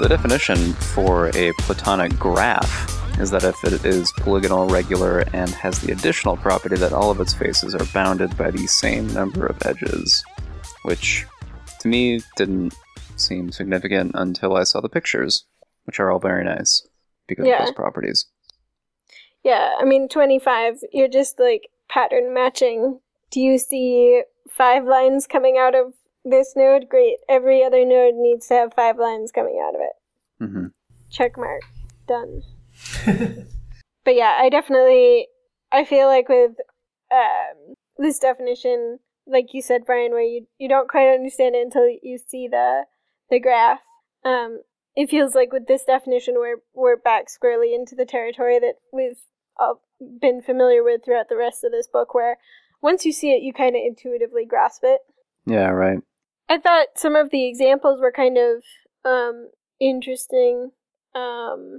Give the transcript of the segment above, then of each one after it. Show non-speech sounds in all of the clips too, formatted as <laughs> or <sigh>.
The definition for a platonic graph is that if it is polygonal, regular, and has the additional property that all of its faces are bounded by the same number of edges, which to me didn't seem significant until I saw the pictures, which are all very nice because Yeah. of those properties. Yeah, I mean, 25, you're just like pattern matching. Do you see five lines coming out of this node? Great. Every other node needs to have five lines coming out of it. hmm Check mark. Done. <laughs> But yeah, I definitely, I feel like with um, this definition, like you said, Brian, where you, you don't quite understand it until you see the the graph. Um, it feels like with this definition, we're we're back squarely into the territory that we've all been familiar with throughout the rest of this book, where once you see it, you kind of intuitively grasp it. Yeah, right. I thought some of the examples were kind of um, interesting. Um,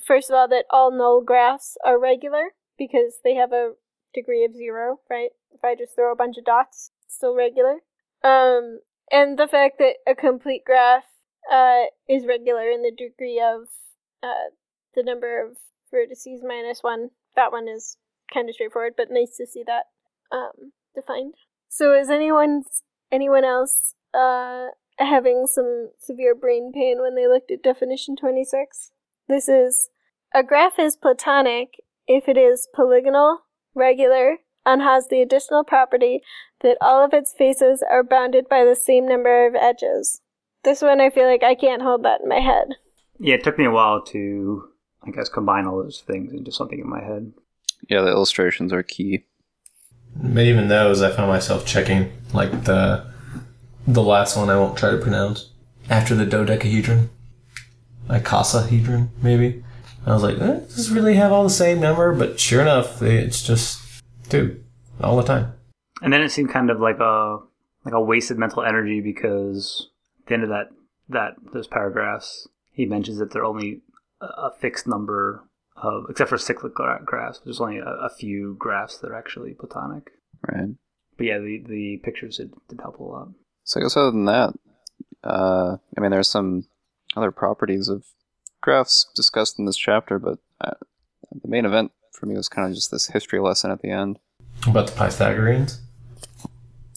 first of all, that all null graphs are regular because they have a degree of zero, right? If I just throw a bunch of dots, it's still regular. Um, and the fact that a complete graph uh, is regular in the degree of uh, the number of vertices minus one. That one is kind of straightforward, but nice to see that um, defined. So, is anyone anyone else uh, having some severe brain pain when they looked at definition 26? This is a graph is platonic if it is polygonal, regular, and has the additional property that all of its faces are bounded by the same number of edges. This one I feel like I can't hold that in my head. Yeah, it took me a while to, I guess, combine all those things into something in my head. Yeah, the illustrations are key. But even those, I found myself checking, like the the last one I won't try to pronounce. After the dodecahedron, icosahedron, maybe. I was like, eh, does this really have all the same number? But sure enough, it's just two all the time. And then it seemed kind of like a like a wasted mental energy because at the end of that that those paragraphs, he mentions that there are only a, a fixed number of, except for cyclic graphs. There's only a, a few graphs that are actually platonic. Right. But yeah, the the pictures did, did help a lot. So I guess other than that, uh, I mean, there's some other properties of graphs discussed in this chapter, but uh, the main event for me was kind of just this history lesson at the end. About the Pythagoreans.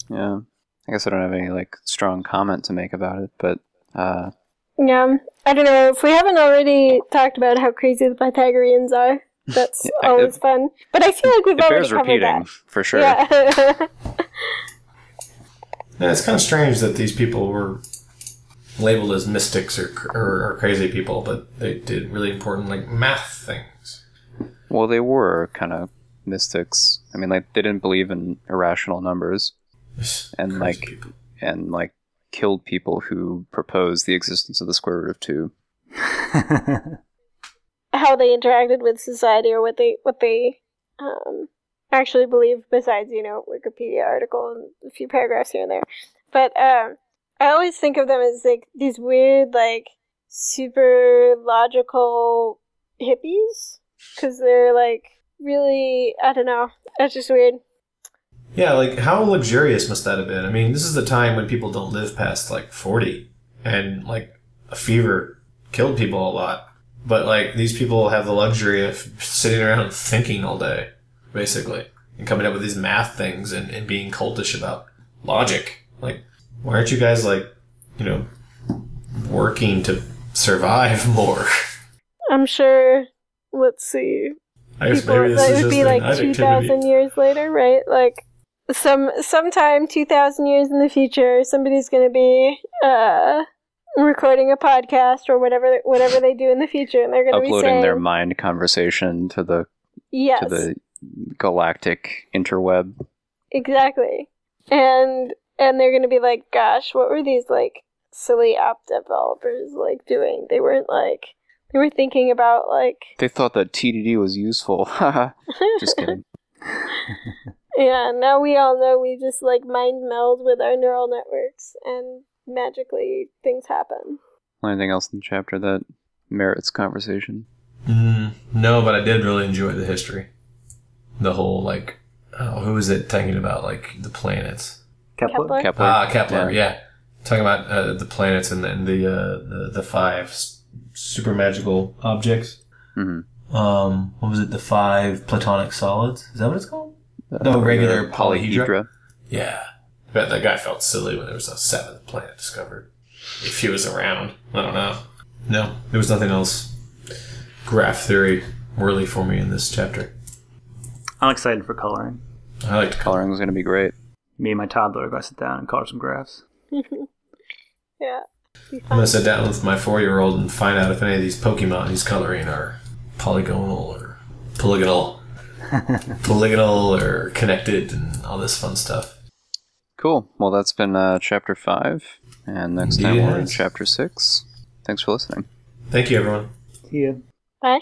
Yeah, I guess I don't have any like strong comment to make about it, but uh, Yeah, I don't know if we haven't already talked about how crazy the Pythagoreans are. <laughs> That's Yeah, always it- fun. But I feel like we've it already bears covered repeating that. for sure. Yeah. <laughs> Yeah, it's kind of strange that these people were labeled as mystics or, or, or crazy people, but they did really important like math things. Well, they were kind of mystics. I mean, like they didn't believe in irrational numbers And, Crazy like, people. and like killed people who proposed the existence of the square root of two. <laughs> how they interacted with society or what they what they um, actually believe besides you know wikipedia article and a few paragraphs here and there. But um, i always think of them as like these weird like super logical hippies. Because they're like really i don't know. That's just weird. Yeah, like how luxurious must that have been? I mean, this is the time when people don't live past like 40 and like a fever killed people a lot. But like these people have the luxury of sitting around thinking all day, basically, and coming up with these math things and, and being cultish about logic. Like, why aren't you guys like, you know, working to survive <laughs> more? i'm sure let's see I guess people maybe this that is would just be like 2000 years later right like some sometime 2000 years in the future somebody's going to be uh recording a podcast or whatever whatever they do in the future and they're going to be Uploading saying their mind conversation to the yes to the galactic interweb. exactly and and they're going to be like gosh what were these like silly app developers like doing they weren't like they were thinking about like They thought that TDD was useful. Haha. <laughs> Just kidding. <laughs> <laughs> Yeah, now we all know we just like mind meld with our neural networks and magically things happen. Anything else in the chapter that merits conversation? Mm, no, but I did really enjoy the history. The whole like, oh, who was it talking about like the planets? Kepler? Kepler? Kepler. Ah, Kepler. Yeah. Yeah, talking about uh, the planets and then the, uh, the the five super magical objects. hmm Um, what was it? The five platonic solids. Is that what it's called? No, regular polyhedra. Yeah. I bet that guy felt silly when there was a seventh planet discovered. If he was around. I don't know. No, there was nothing else graph theory really for me in this chapter. I'm excited for coloring. I like to. Coloring is going to be great. Me and my toddler are going to sit down and color some graphs. <laughs> yeah. I'm gonna sit down with my four year old and find out if any of these Pokemon he's coloring are polygonal or polygonal, <laughs> polygonal or connected, and all this fun stuff. Cool. Well, that's been uh, chapter five, and next time we're in Yes. chapter six. Thanks for listening. Thank you, everyone. See you. Bye.